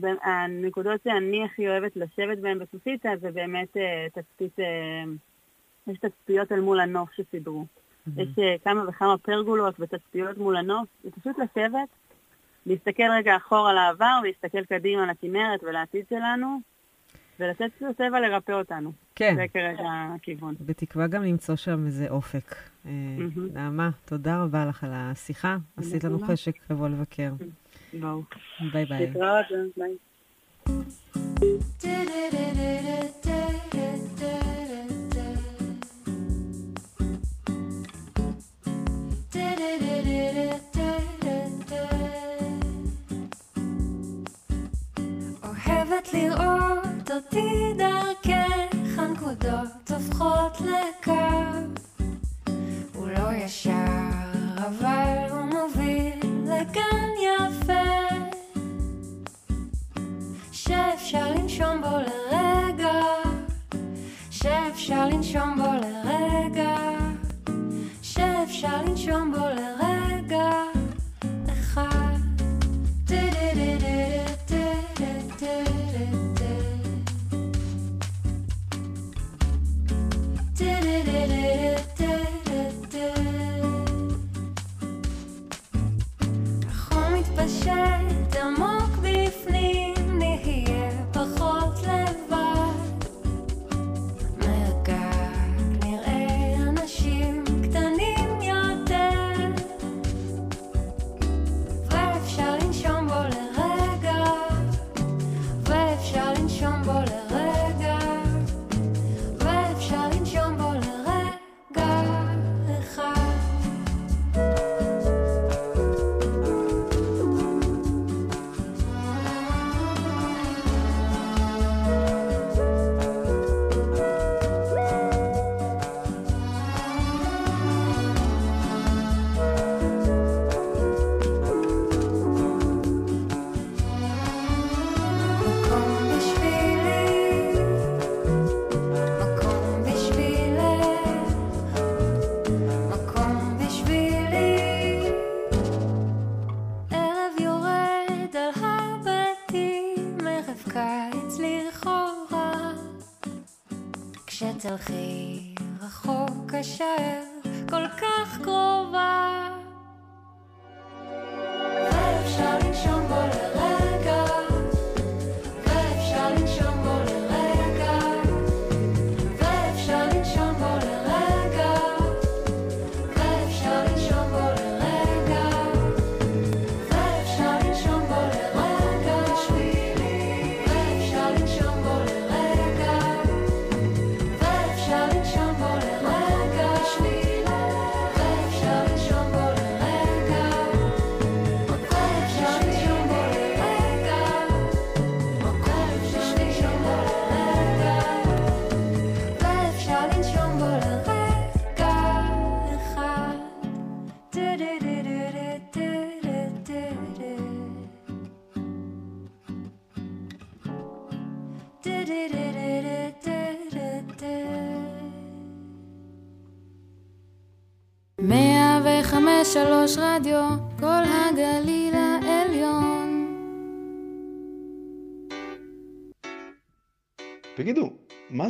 ב- הנקודות שאני הכי אוהבת לשבת בהן בסוסיתא זה באמת אה, תצפית, אה, יש תצפיות אל מול הנוף שסידרו. יש אה, כמה וכמה פרגולות ותצפיות מול הנוף, זה פשוט לשבת, להסתכל רגע אחורה על העבר, ולהסתכל קדימה לכנרת ולעתיד שלנו, ולתת לטבע לרפא אותנו. כן. זה כרגע הכיוון. בתקווה גם למצוא שם איזה אופק. אה. נעמה, תודה רבה לך על השיחה. עשית לנו. חשק לבוא לבקר. בואו. ביי ביי. להתראות, ביי.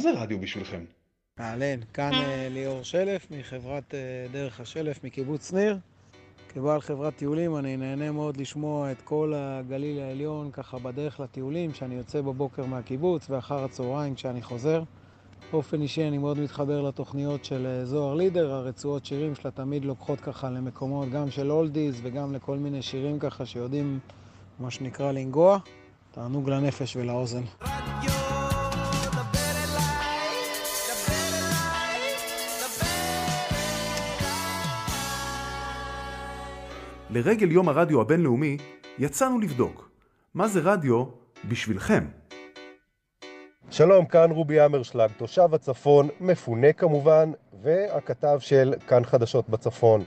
זה רדיו בשבילכם? אהלן, כאן אה, ליאור שלף מחברת אה, דרך השלף מקיבוץ ניר. כבעל חברת טיולים אני נהנה מאוד לשמוע את כל הגליל העליון ככה בדרך לטיולים, כשאני יוצא בבוקר מהקיבוץ ואחר הצהריים כשאני חוזר. באופן אישי אני מאוד מתחבר לתוכניות של אה, זוהר לידר, הרצועות שירים שלה תמיד לוקחות ככה למקומות גם של אולדיז וגם לכל מיני שירים ככה שיודעים מה שנקרא לנגוע. תענוג לנפש ולאוזן. לרגל יום הרדיו הבינלאומי, יצאנו לבדוק. מה זה רדיו בשבילכם? שלום, כאן רובי אמרשלג, תושב הצפון, מפונה כמובן, והכתב של כאן חדשות בצפון.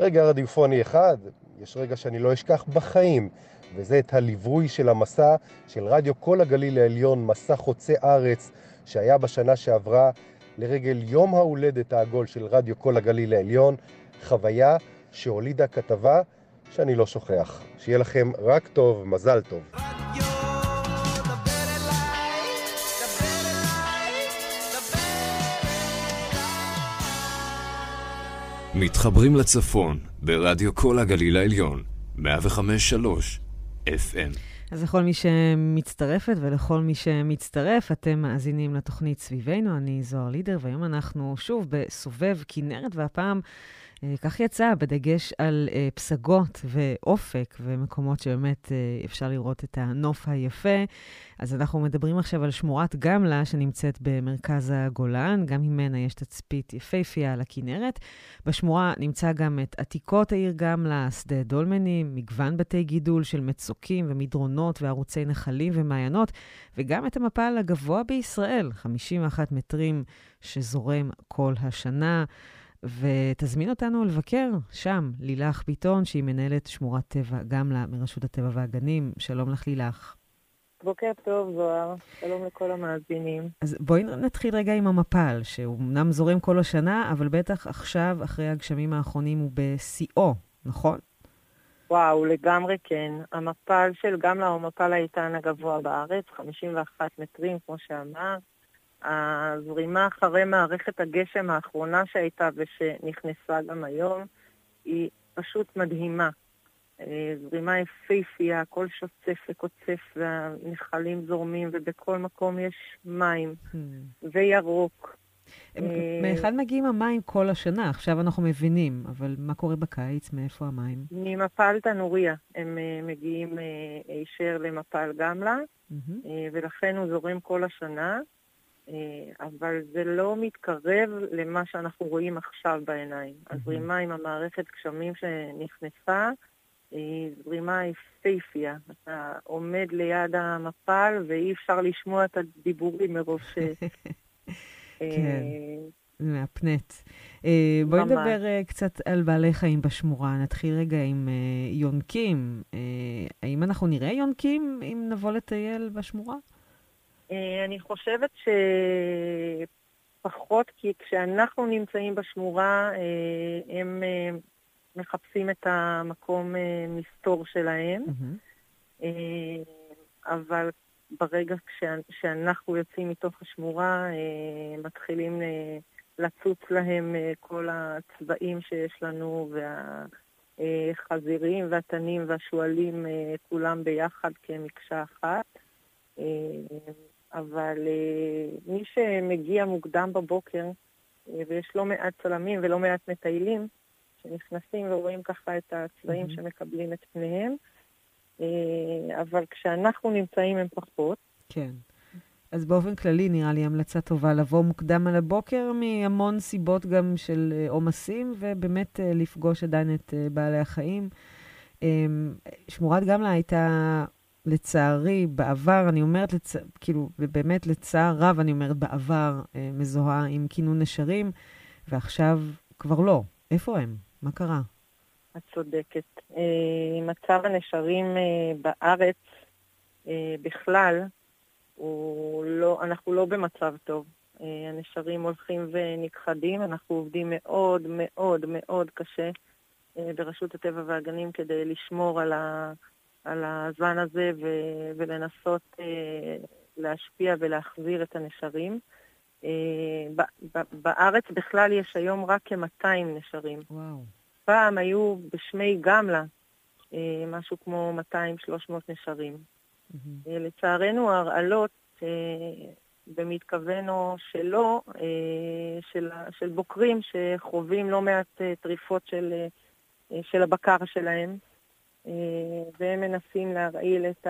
רגע רדיופוני אחד, יש רגע שאני לא אשכח בחיים, וזה את הליווי של המסע של רדיו כל הגליל העליון, מסע חוצה ארץ, שהיה בשנה שעברה לרגל יום ההולדת העגול של רדיו כל הגליל העליון, חוויה שהולידה כתבה שאני לא שוכח. שיהיה לכם רק טוב, מזל טוב. מתחברים לצפון ברדיו כל הגליל העליון, 105.3 FM. אז לכל מי שמצטרפת ולכל מי שמצטרף, אתם מאזינים לתוכנית סביבנו, אני זוהר לידר, והיום אנחנו שוב בסובב כנרת, והפעם כך יצא, בדגש על אה, פסגות ואופק ומקומות שבאמת אה, אפשר לראות את הנוף היפה. אז אנחנו מדברים עכשיו על שמורת גמלה שנמצאת במרכז הגולן, גם ממנה יש תצפית יפהפייה על הכנרת. בשמורה נמצא גם את עתיקות העיר גמלה, שדה דולמנים, מגוון בתי גידול של מצוקים ומדרונות וערוצי נחלים ומעיינות, וגם את המפל הגבוה בישראל, 51 מטרים שזורם כל השנה. ותזמין אותנו לבקר שם, לילך ביטון, שהיא מנהלת שמורת טבע גמלה מרשות הטבע והגנים. שלום לך, לילך. בוקר טוב, זוהר. שלום לכל המאזינים. אז בואי נתחיל רגע עם המפל, שהוא אמנם זורם כל השנה, אבל בטח עכשיו, אחרי הגשמים האחרונים, הוא בשיאו, נכון? וואו, לגמרי כן. המפל של גמלה הוא מפל האיתן הגבוה בארץ, 51 מטרים, כמו שאמרת. הזרימה אחרי מערכת הגשם האחרונה שהייתה ושנכנסה גם היום היא פשוט מדהימה. אה, זרימה יפהפייה, הכל שוצף וקוצף והנחלים זורמים ובכל מקום יש מים Hmm. וירוק. אה, מאחד מגיעים המים כל השנה, עכשיו אנחנו מבינים, אבל מה קורה בקיץ? מאיפה המים? ממפל תנוריה הם אה, מגיעים הישר למפל גמלה. אה, ולכן הוא זורם כל השנה, אבל זה לא מתקרב למה שאנחנו רואים עכשיו בעיניים. הזרימה עם המערכת גשמים שנכנסה היא זרימה יפהפייה. אתה עומד ליד המפל ואי אפשר לשמוע את הדיבורים מרוב ש... אה, [laughs] כן. מהפנט. אה, בואי ממש. נדבר אה, קצת על בעלי חיים בשמורה. נתחיל רגע עם אה, יונקים. אה, האם אנחנו נראה יונקים אם נבוא לטייל בשמורה? אה, אני חושבת שפחות, כי כשאנחנו נמצאים בשמורה, אה, הם אה, מחפשים את המקום מסתור שלהם. אה, אבל ברגע שאנחנו יוצאים מתוך השמורה, מתחילים לצוץ להם כל הצבעים שיש לנו, והחזירים והתנים והשועלים, כולם ביחד כמקשה אחת. אבל אה, מי שמגיע מוקדם בבוקר, אה, ויש לא מעט צלמים ולא מעט מטיילים, שנכנסים ורואים ככה את הצבעים מהמם. שמקבלים את פניהם, אה, אבל כשאנחנו נמצאים הם פחות. כן. אז באופן כללי נראה לי המלצה טובה לבוא מוקדם על הבוקר מהמון סיבות גם של עומסים, ובאמת לפגוש עדיין את בעלי החיים. אה, שמורת גמלה הייתה, לצערי, בעבר, אני אומרת, לצ... כאילו, באמת לצער רב, אני אומרת, בעבר אה, מזוהה עם כינון נשרים, ועכשיו כבר לא. איפה הם? מה קרה? את צודקת. אה, מצב הנשרים אה, בארץ אה, בכלל, הוא לא, אנחנו לא במצב טוב. אה, הנשרים הולכים ונכחדים, אנחנו עובדים מאוד מאוד מאוד קשה אה, ברשות הטבע והגנים כדי לשמור על, ה, על הזן הזה ו, ולנסות אה, להשפיע ולהחזיר את הנשרים. אה, ב, ב, בארץ בכלל יש היום רק כ-200 נשרים. וואו. פעם היו בשמי גמלה אה, משהו כמו 200-300 נשרים. מהמם. אה, לצערנו ההרעלות, אה, במתכוון או שלא, אה, של, של בוקרים שחווים לא מעט אה, טריפות של, אה, של הבקר שלהם, והם מנסים להרעיל את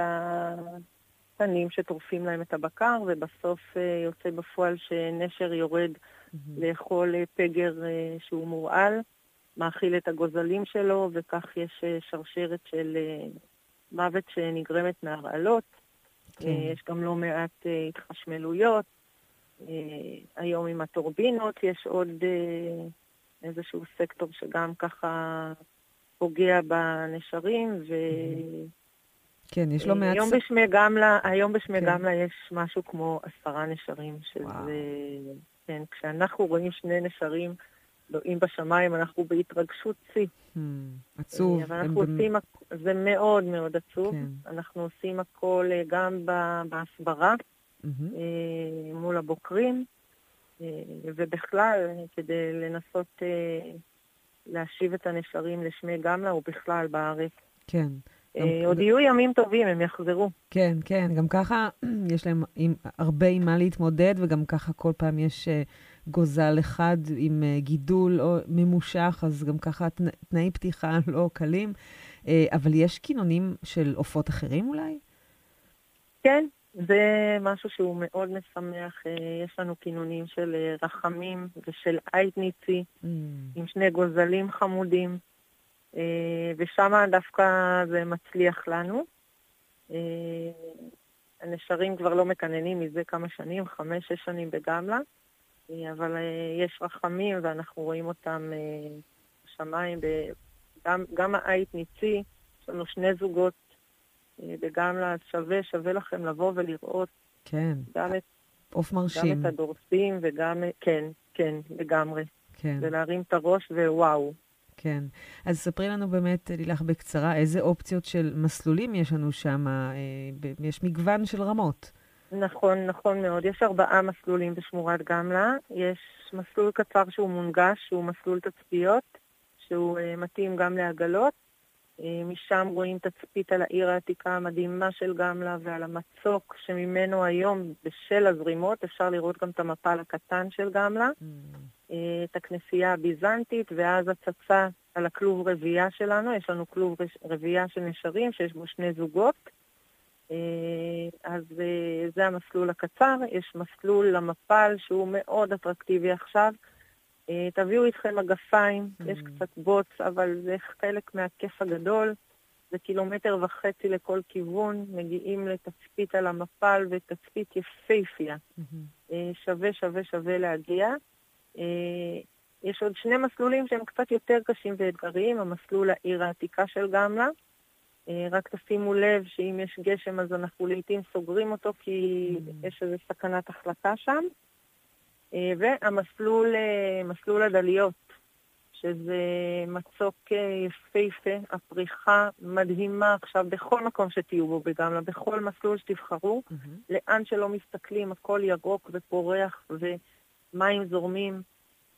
התנים שטורפים להם את הבקר, ובסוף אה, יוצא בפועל שנשר יורד. לאכול אה, פגר אה, שהוא מורעל, מאכיל את הגוזלים שלו, וכך יש אה, שרשרת של אה, מוות שנגרמת מהרעלות. כן. אה, יש גם לא מעט אה, התחשמלויות. אה, היום עם הטורבינות יש עוד אה, איזשהו סקטור שגם ככה פוגע בנשרים, ו... כן, יש לא אה, מעט... היום בשמי גמלה, היום בשמי כן. גמלה יש משהו כמו עשרה נשרים, שזה... וואו. כן, כשאנחנו רואים שני נשרים לועים בשמיים, אנחנו בהתרגשות שיא. Hmm, עצוב. אה, אבל הם אנחנו במ- עושים, זה מאוד מאוד עצוב. כן. אנחנו עושים הכל אה, גם בהסברה. אה, מול הבוקרים, ובכלל, כדי לנסות להשיב את הנשרים לשמי גמלה, ובכלל בארץ. כן. אה, עוד יהיו ימים טובים, הם יחזרו. כן, כן, גם ככה [clears throat] יש להם עם, הרבה עם מה להתמודד, וגם ככה כל פעם יש uh, גוזל אחד עם uh, גידול או ממושך, אז גם ככה תנ, תנאי פתיחה [laughs] לא קלים. Uh, אבל יש כינונים של עופות אחרים אולי? כן, זה משהו שהוא מאוד משמח. אה, יש לנו כינונים של אה, רחמים ושל אייטניצי, Mm, עם שני גוזלים חמודים, אה, ושם דווקא זה מצליח לנו. הנשרים כבר לא מקננים מזה כמה שנים, חמש, שש שנים בגמלה, אבל יש רחמים ואנחנו רואים אותם בשמיים. גם, גם העית ניצי, יש לנו שני זוגות אה, בגמלה, אז שווה, לכם לבוא ולראות כן, גם את, עוף גם מרשים. את הדורסים וגם, כן, כן, לגמרי. כן, ולהרים את הראש ווואו. כן. אז ספרי לנו באמת, לילך, בקצרה, איזה אופציות של מסלולים יש לנו שם? אה, יש מגוון של רמות. נכון, נכון מאוד. יש ארבעה מסלולים בשמורת גמלה. יש מסלול קצר שהוא מונגש, שהוא מסלול תצפיות, שהוא uh, מתאים גם לעגלות. Uh, משם רואים תצפית על העיר העתיקה המדהימה של גמלה ועל המצוק שממנו היום, בשל הזרימות, אפשר לראות גם את המפל הקטן של גמלה, Mm, uh, את הכנסייה הביזנטית, ואז הצצה על הכלוב רבייה שלנו. יש לנו כלוב רבייה של נשרים שיש בו שני זוגות. אה, אז אה, זה המסלול הקצר, יש מסלול למפל שהוא מאוד אטרקטיבי עכשיו. אה, תביאו איתכם מגפיים, Mm. יש קצת בוץ, אבל זה חלק מהכיף הגדול. זה קילומטר וחצי לכל כיוון, מגיעים לתצפית על המפל ותצפית יפייפייה. מהמם. אה, שווה, שווה, שווה להגיע. אה, יש עוד שני מסלולים שהם קצת יותר קשים ואתגריים, המסלול העיר העתיקה של גמלה. רק תשימו לב שאם יש גשם אז אנחנו לעיתים סוגרים אותו כי Mm. יש איזו סכנת החלקה שם. אה, והמסלול, אה, מסלול הדליות, שזה מצוק אה, יפהפה, הפריחה מדהימה עכשיו בכל מקום שתהיו בו בגמלה, בכל מסלול שתבחרו. מהמם. לאן שלא מסתכלים, הכל ירוק ופורח ומים זורמים.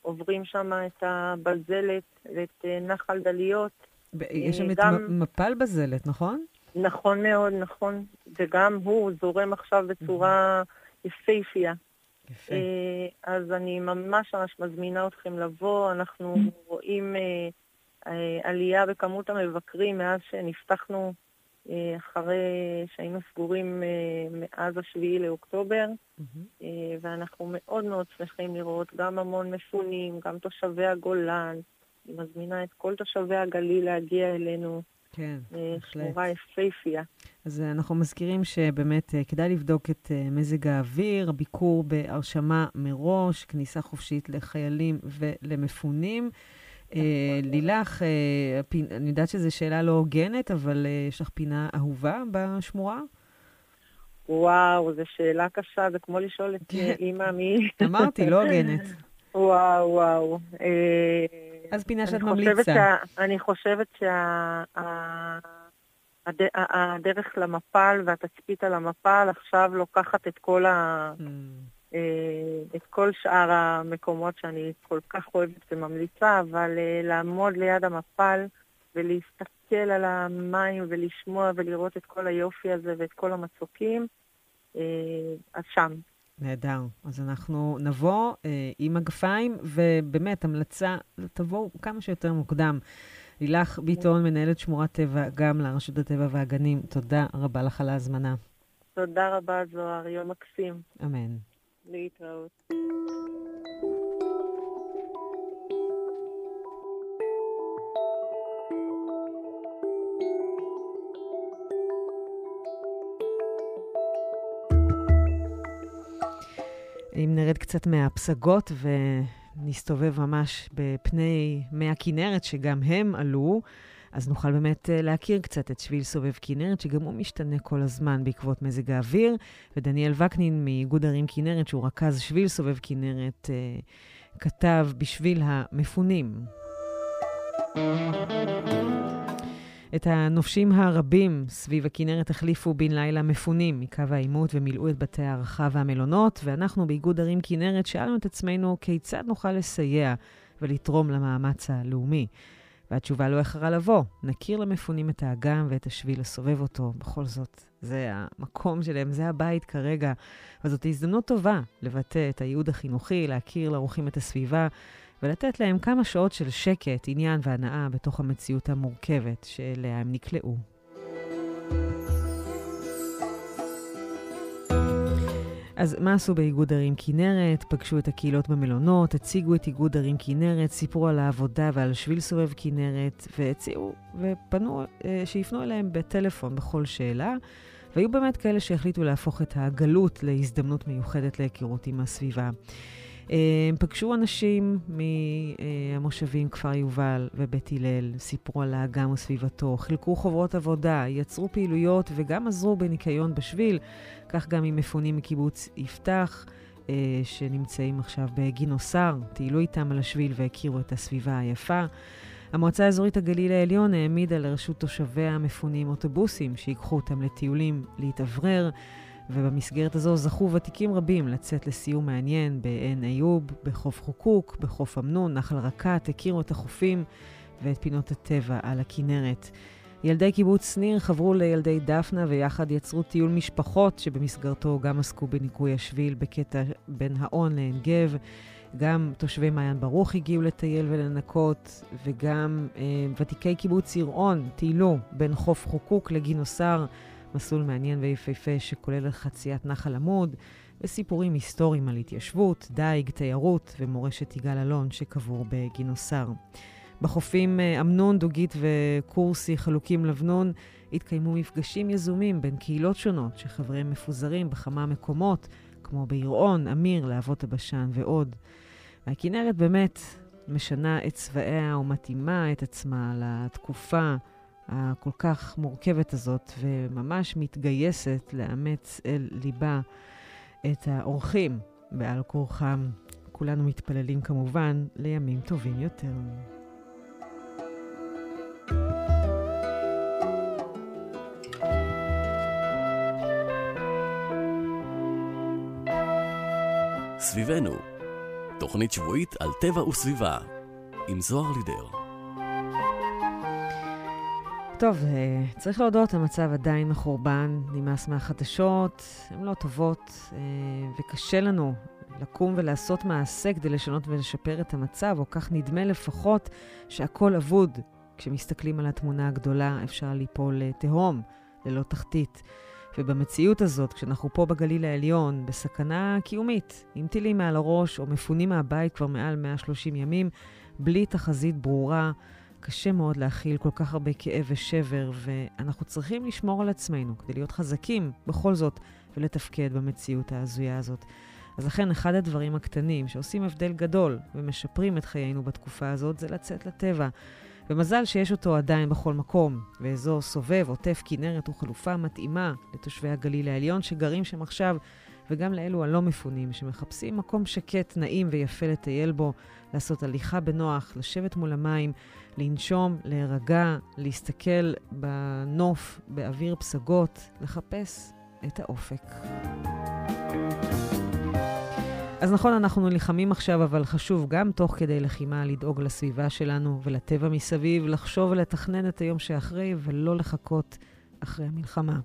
עוברים שם את הבזלת ואת נחל דליות. יש שם את גם- מ- מפל בזלת, נכון? נכון מאוד, נכון. וגם הוא זורם עכשיו בצורה יפהפייה. יפה. אה, אז אני ממש ממש מזמינה אתכם לבוא. אנחנו רואים אה, אה, עלייה בכמות המבקרים מאז שנפתחנו, אחרי שהיינו סגורים מאז השביעי לאוקטובר. ואנחנו מאוד מאוד שמחים לראות גם המון מפונים, גם תושבי הגולן. אני מזמינה את כל תושבי הגליל להגיע אלינו, כן, אה, בהחלט. שמורה יפהפייה. אז אה, אנחנו מזכירים שבאמת אה, כדאי לבדוק את מזג האוויר, הביקור בהרשמה מראש, כניסה חופשית לחיילים ולמפונים. אה, לילך, אני יודעת שזו שאלה לא הוגנת, אבל יש לך פינה אהובה בשמורה? וואו, זו שאלה קשה, זה כמו לשאול את כן. אימא מי... אמרתי, לא הוגנת. [laughs] וואו, וואו. אה, אז פינה שאת ממליצה. שה- אני חושבת שהדרך למפל והתצפית על המפל עכשיו לוקחת את כל ה... Mm. אה, את כל שאר המקומות שאני כל כך אוהבת וממליצה, אבל אה, לעמוד ליד המפל ולהסתכל על המים ולשמוע ולראות את כל היופי הזה ואת כל המצוקים, אז שם. נהדר. אז אנחנו נבוא אה, עם מגפיים, ובאמת, המלצה, תבואו כמה שיותר מוקדם. לילך ביטון, מנהלת שמורת טבע, גם לרשות הטבע והגנים, תודה רבה לך על ההזמנה. תודה רבה, זוהר, יום מקסים. אמן. להתראות. אם נרד קצת מהפסגות ונסתובב ממש בפני מי הכנרת, שגם הם עלו, אז נוכל באמת אה, להכיר קצת את שביל סובב כנרת, שגם הוא משתנה כל הזמן בעקבות מזג האוויר. ודניאל וקנין מאיגוד ערים כנרת, שהוא רכז שביל סובב כנרת, אה, כתב בשביל המפונים. את הנופשים הרבים סביב הכנרת החליפו בן לילה מפונים מקו העימות ומילאו את בתי ההערכה והמלונות, ואנחנו באיגוד ערים כנרת שאלנו את עצמנו כיצד נוכל לסייע ולתרום למאמץ הלאומי. והתשובה לא איחרה לבוא, נכיר למפונים את האגם ואת השביל לסובב אותו. בכל זאת, זה המקום שלהם, זה הבית כרגע. וזאת הזדמנות טובה לבטא את הייעוד החינוכי, להכיר לאורחים את הסביבה, ולתת להם כמה שעות של שקט, עניין והנאה בתוך המציאות המורכבת שאליה הם נקלעו. אז מה עשו באיגוד ערים כנרת? פגשו את הקהילות במלונות, הציגו את איגוד ערים כנרת, סיפרו על העבודה ועל שביל סובב כנרת, והציעו ופנו אה, שיפנו אליהם בטלפון בכל שאלה. והיו באמת כאלה שהחליטו להפוך את הגלות להזדמנות מיוחדת להיכרות עם הסביבה. הם פגשו אנשים מהמושבים כפר יובל ובית הלל, סיפרו על האגם וסביבתו, חילקו חוברות עבודה, יצרו פעילויות וגם עזרו בניקיון בשביל, כך גם עם מפונים מקיבוץ יפתח, אה, שנמצאים עכשיו בגינוסר, טיילו איתם על השביל והכירו את הסביבה היפה. המועצה האזורית הגליל העליון העמידה לרשות תושביה המפונים אוטובוסים שיקחו אותם לטיולים להתאוורר. ובמסגרת הזו זכו ותיקים רבים לצאת לסיור מעניין בעין איוב, בחוף חוקוק, בחוף אמנון, נחל רקת, הכירו את החופים ואת פינות הטבע על הכנרת. ילדי קיבוץ שניר חברו לילדי דפנה ויחד יצרו טיול משפחות שבמסגרתו גם עסקו בניקוי השביל בקטע בין האון לעין גב. גם תושבי מעיין ברוך הגיעו לטייל ולנקות, וגם אה, ותיקי קיבוץ יראון טיילו בין חוף חוקוק לגינוסר. מסלול מעניין ויפהפה שכולל חציית נחל עמוד וסיפורים היסטוריים על התיישבות, דייג, תיירות ומורשת יגאל אלון שקבור בגינוסר. בחופים אמנון, דוגית וקורסי חלוקים לבנון התקיימו מפגשים יזומים בין קהילות שונות שחבריהם מפוזרים בכמה מקומות, כמו ביראון, אמיר, להבות הבשן ועוד. והכנרת באמת משנה את צבעיה ומתאימה את עצמה לתקופה הכל כך מורכבת הזאת, וממש מתגייסת לאמץ אל ליבה את האורחים בעל כורחם. כולנו מתפללים כמובן לימים טובים יותר. סביבנו, תוכנית שבועית על טבע וסביבה, עם זוהר לידר. טוב, אה, צריך להודות, המצב עדיין מחורבן, נמאס מהחדשות, הן לא טובות, אה, וקשה לנו לקום ולעשות מעשה כדי לשנות ולשפר את המצב, או כך נדמה לפחות שהכל אבוד. כשמסתכלים על התמונה הגדולה, אפשר ליפול לתהום, ללא תחתית. ובמציאות הזאת, כשאנחנו פה בגליל העליון, בסכנה קיומית, עם טילים מעל הראש, או מפונים מהבית כבר מעל 130 ימים, בלי תחזית ברורה, קשה מאוד להכיל כל כך הרבה כאב ושבר, ואנחנו צריכים לשמור על עצמנו כדי להיות חזקים בכל זאת ולתפקד במציאות ההזויה הזאת. אז לכן אחד הדברים הקטנים שעושים הבדל גדול ומשפרים את חיינו בתקופה הזאת זה לצאת לטבע. ומזל שיש אותו עדיין בכל מקום, ואזור סובב, עוטף כנרת הוא חלופה מתאימה לתושבי הגליל העליון שגרים שם עכשיו וגם לאלו הלא מפונים, שמחפשים מקום שקט, נעים ויפה לטייל בו, לעשות הליכה בנוח, לשבת מול המים, לנשום, להירגע, להסתכל בנוף, באוויר פסגות, לחפש את האופק. אז נכון, אנחנו נלחמים עכשיו, אבל חשוב גם תוך כדי לחימה לדאוג לסביבה שלנו ולטבע מסביב, לחשוב ולתכנן את היום שאחרי ולא לחכות אחרי המלחמה.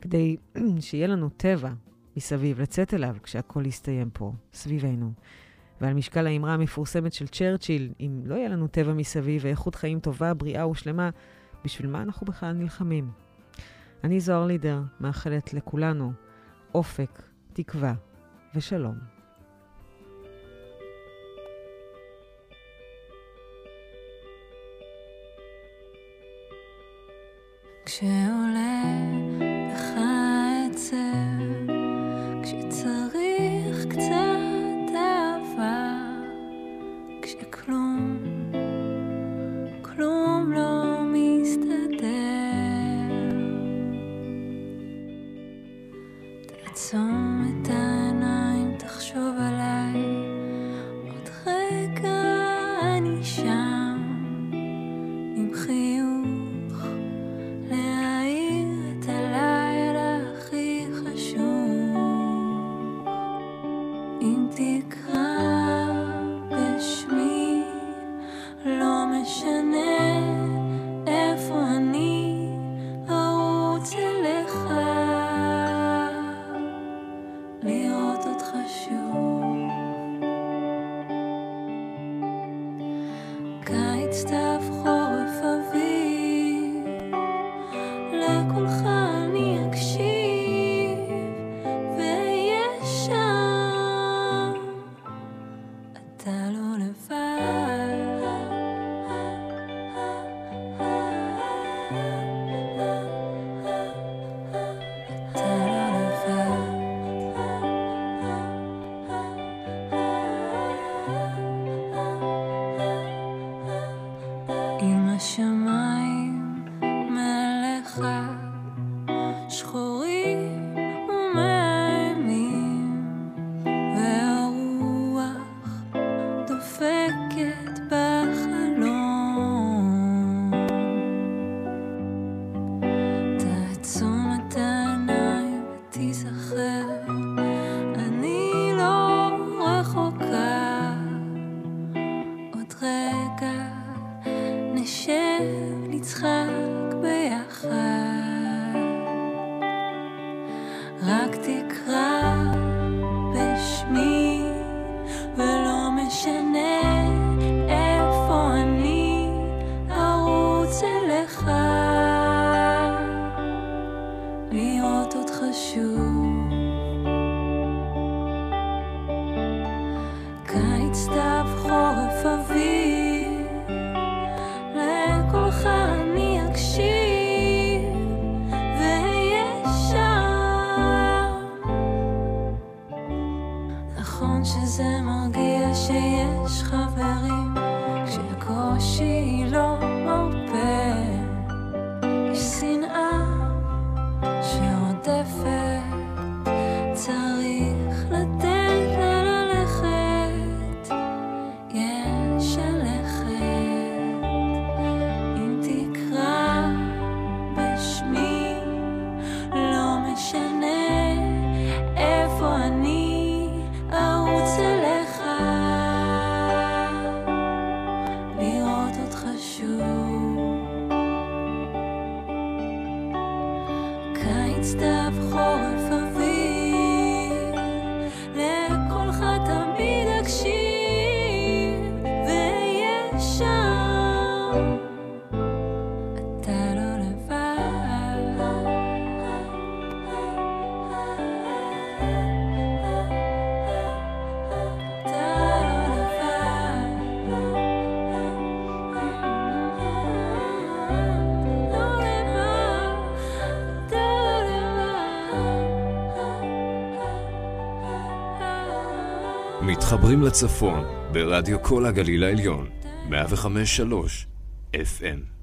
כדי [clears throat] שיהיה לנו טבע מסביב, לצאת אליו כשהכול יסתיים פה, סביבנו. ועל משקל האמרה המפורסמת של צ'רצ'יל, אם לא יהיה לנו טבע מסביב ואיכות חיים טובה, בריאה ושלמה, בשביל מה אנחנו בכלל נלחמים? אני זוהר לידר, מאחלת לכולנו אופק, תקווה ושלום. כשעולה מתחברים לצפון ברדיו כל הגליל העליון, 105.3 FM